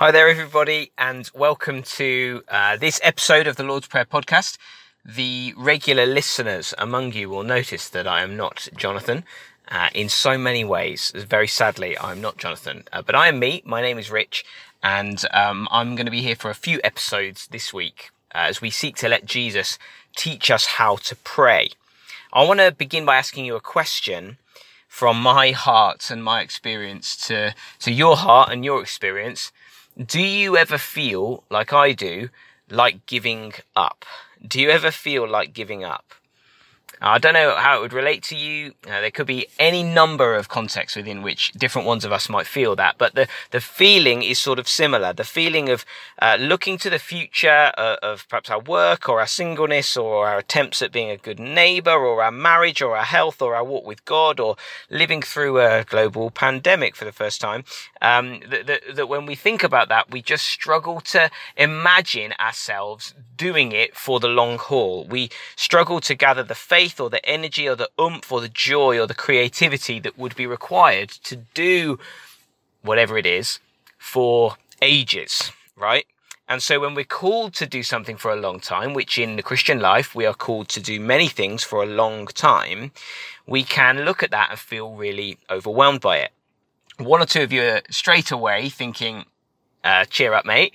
Hi there, everybody, and welcome to uh, this episode of the Lord's Prayer podcast. The regular listeners among you will notice that I am not Jonathan uh, in so many ways. Very sadly, I'm not Jonathan, uh, but I am me. My name is Rich, and um, I'm going to be here for a few episodes this week uh, as we seek to let Jesus teach us how to pray. I want to begin by asking you a question from my heart and my experience to, to your heart and your experience. Do you ever feel like I do, like giving up? Do you ever feel like giving up? I don't know how it would relate to you. Uh, there could be any number of contexts within which different ones of us might feel that, but the, the feeling is sort of similar. The feeling of uh, looking to the future uh, of perhaps our work or our singleness or our attempts at being a good neighbor or our marriage or our health or our walk with God or living through a global pandemic for the first time. Um, that, that, that when we think about that, we just struggle to imagine ourselves doing it for the long haul. We struggle to gather the faith faith or the energy or the oomph or the joy or the creativity that would be required to do whatever it is for ages, right? And so when we're called to do something for a long time, which in the Christian life we are called to do many things for a long time, we can look at that and feel really overwhelmed by it. One or two of you are straight away thinking, uh, cheer up, mate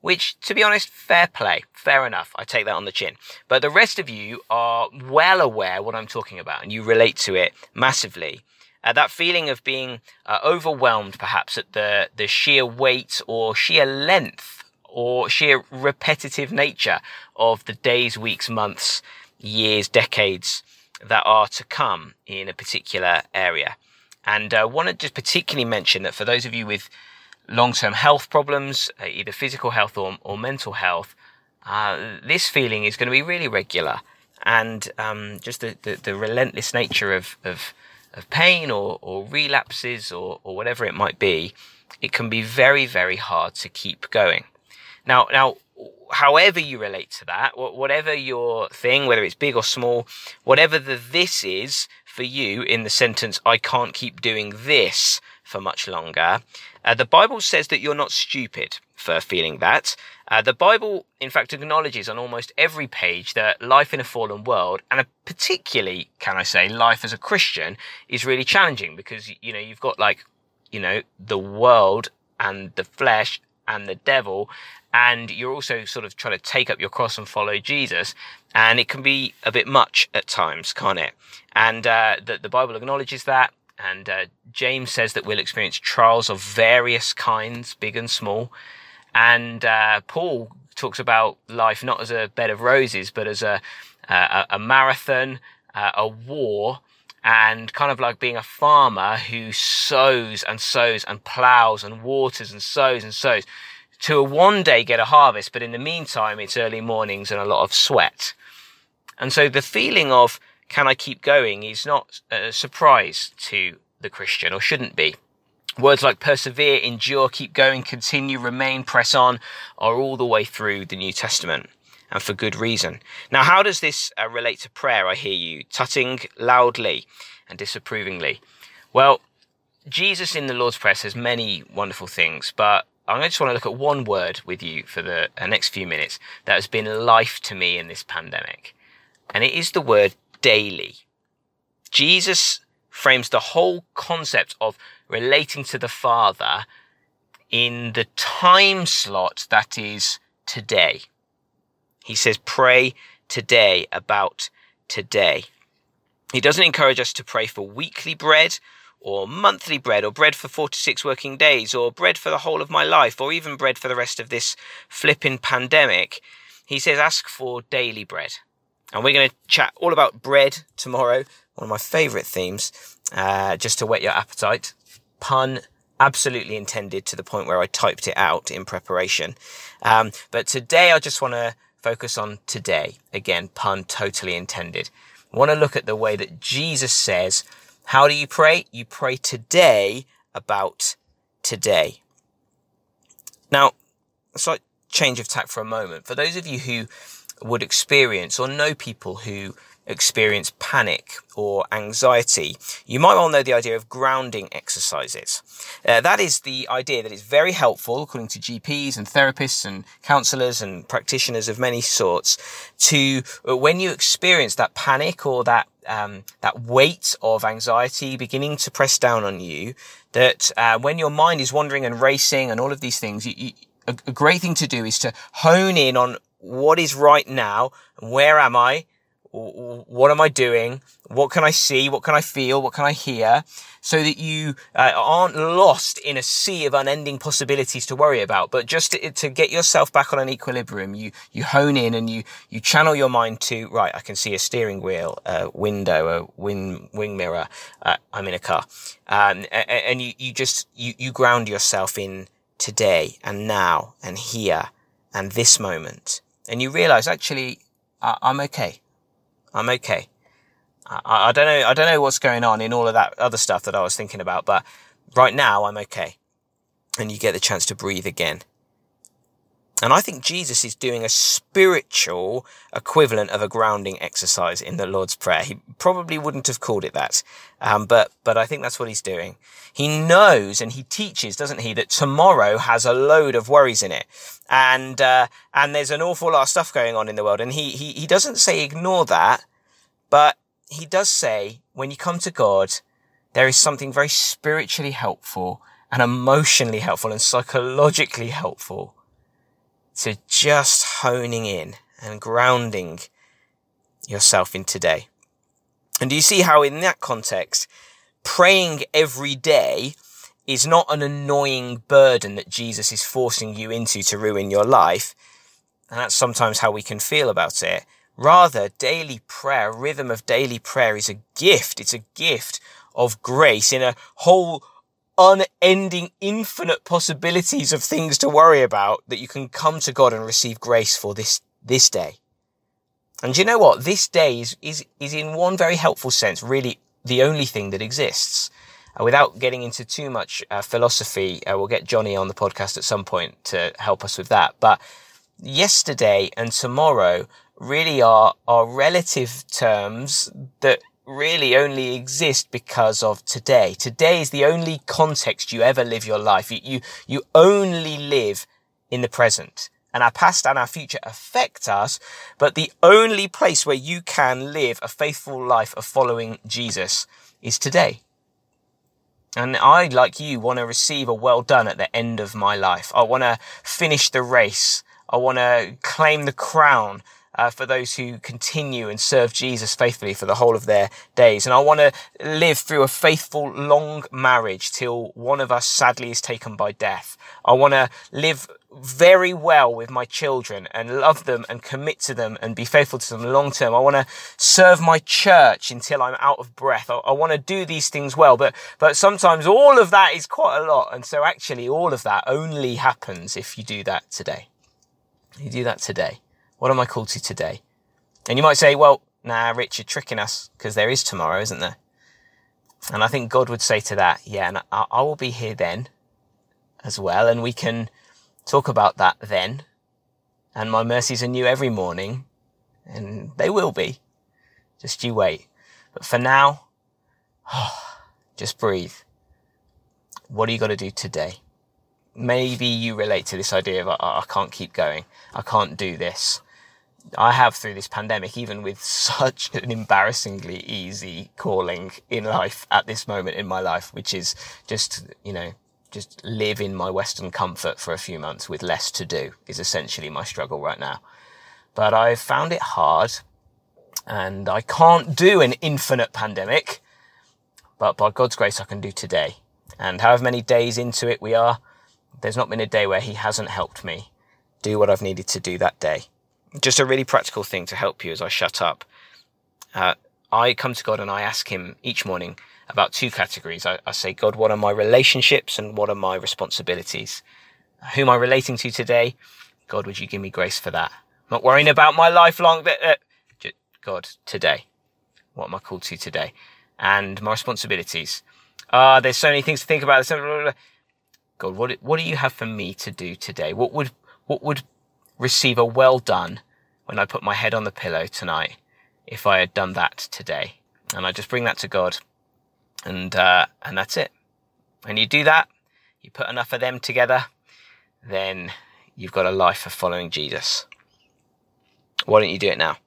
which, to be honest, fair play, fair enough. I take that on the chin. But the rest of you are well aware what I'm talking about, and you relate to it massively. Uh, that feeling of being uh, overwhelmed, perhaps at the the sheer weight or sheer length or sheer repetitive nature of the days, weeks, months, years, decades that are to come in a particular area. And I uh, want to just particularly mention that for those of you with long-term health problems, uh, either physical health or, or mental health, uh, this feeling is going to be really regular. And um, just the, the, the, relentless nature of, of, of pain or, or relapses or, or whatever it might be, it can be very, very hard to keep going. Now, now, however you relate to that, whatever your thing, whether it's big or small, whatever the this is for you in the sentence, I can't keep doing this for much longer. Uh, the Bible says that you're not stupid for feeling that. Uh, the Bible, in fact, acknowledges on almost every page that life in a fallen world, and particularly, can I say, life as a Christian, is really challenging because, you know, you've got like, you know, the world and the flesh and the devil, and you're also sort of trying to take up your cross and follow Jesus, and it can be a bit much at times, can't it? And uh, the, the Bible acknowledges that, and uh, James says that we'll experience trials of various kinds, big and small. And uh, Paul talks about life not as a bed of roses, but as a, a, a marathon, uh, a war, and kind of like being a farmer who sows and sows and plows and waters and sows and sows to one day get a harvest. But in the meantime, it's early mornings and a lot of sweat. And so the feeling of can I keep going is not a surprise to the Christian or shouldn't be. Words like persevere, endure, keep going, continue, remain, press on are all the way through the New Testament and for good reason. Now, how does this uh, relate to prayer? I hear you tutting loudly and disapprovingly. Well, Jesus in the Lord's Prayer says many wonderful things, but I just want to look at one word with you for the uh, next few minutes that has been life to me in this pandemic. And it is the word daily. Jesus frames the whole concept of relating to the Father in the time slot that is today. He says, pray today about today. He doesn't encourage us to pray for weekly bread or monthly bread or bread for four to six working days or bread for the whole of my life or even bread for the rest of this flipping pandemic. He says, ask for daily bread. And we're going to chat all about bread tomorrow, one of my favourite themes, uh, just to whet your appetite. Pun absolutely intended to the point where I typed it out in preparation. Um, but today I just want to focus on today. Again, pun totally intended. I want to look at the way that Jesus says, how do you pray? You pray today about today. Now, a slight change of tack for a moment. For those of you who would experience or know people who experience panic or anxiety, you might well know the idea of grounding exercises. Uh, that is the idea that is very helpful, according to GPs and therapists and counselors and practitioners of many sorts, to uh, when you experience that panic or that um, that weight of anxiety beginning to press down on you, that uh, when your mind is wandering and racing and all of these things, you, you, a, a great thing to do is to hone in on what is right now, where am I, what am I doing? What can I see? What can I feel? What can I hear? So that you uh, aren't lost in a sea of unending possibilities to worry about, but just to, to, get yourself back on an equilibrium, you, you hone in and you, you channel your mind to, right, I can see a steering wheel, a window, a wing, wing mirror. Uh, I'm in a car. Um, and, and you, you just, you, you ground yourself in today and now and here and this moment. And you realize actually, uh, I'm okay. I'm okay. I, I don't know. I don't know what's going on in all of that other stuff that I was thinking about, but right now I'm okay. And you get the chance to breathe again. And I think Jesus is doing a spiritual equivalent of a grounding exercise in the Lord's Prayer. He probably wouldn't have called it that. Um, but, but I think that's what he's doing. He knows and he teaches, doesn't he, that tomorrow has a load of worries in it. And, uh, and there's an awful lot of stuff going on in the world. And he, he, he doesn't say ignore that, but he does say when you come to God, there is something very spiritually helpful and emotionally helpful and psychologically helpful to just honing in and grounding yourself in today. And do you see how in that context, praying every day is not an annoying burden that Jesus is forcing you into to ruin your life. And that's sometimes how we can feel about it. Rather, daily prayer, rhythm of daily prayer is a gift. It's a gift of grace in a whole unending, infinite possibilities of things to worry about that you can come to God and receive grace for this, this day. And you know what? This day is, is, is in one very helpful sense, really the only thing that exists. Uh, without getting into too much uh, philosophy, uh, we'll get Johnny on the podcast at some point to help us with that. But yesterday and tomorrow really are, are relative terms that really only exist because of today. Today is the only context you ever live your life. You, you, you only live in the present. And our past and our future affect us, but the only place where you can live a faithful life of following Jesus is today. And I, like you, want to receive a well done at the end of my life. I want to finish the race. I want to claim the crown uh, for those who continue and serve Jesus faithfully for the whole of their days. And I want to live through a faithful, long marriage till one of us sadly is taken by death. I want to live very well with my children and love them and commit to them and be faithful to them long term. I want to serve my church until I'm out of breath. I, I want to do these things well, but, but sometimes all of that is quite a lot. And so actually all of that only happens if you do that today. You do that today. What am I called to today? And you might say, well, nah, Rich, you're tricking us because there is tomorrow, isn't there? And I think God would say to that, yeah, and I, I will be here then as well. And we can talk about that then. And my mercies are new every morning and they will be. Just you wait. But for now, oh, just breathe. What are you going to do today? Maybe you relate to this idea of I, I can't keep going. I can't do this. I have through this pandemic, even with such an embarrassingly easy calling in life at this moment in my life, which is just, you know, just live in my Western comfort for a few months with less to do is essentially my struggle right now. But I've found it hard and I can't do an infinite pandemic, but by God's grace, I can do today. And however many days into it we are, there's not been a day where He hasn't helped me do what I've needed to do that day just a really practical thing to help you as I shut up. Uh, I come to God and I ask Him each morning about two categories. I, I, say, God, what are my relationships and what are my responsibilities? Who am I relating to today? God, would you give me grace for that? I'm not worrying about my lifelong, uh, God, today. What am I called to today? And my responsibilities. Ah, uh, there's so many things to think about. God, what, what do you have for me to do today? What would, what would receive a well done when I put my head on the pillow tonight if I had done that today. And I just bring that to God, and uh, and that's it. When you do that, you put enough of them together, then you've got a life of following Jesus. Why don't you do it now?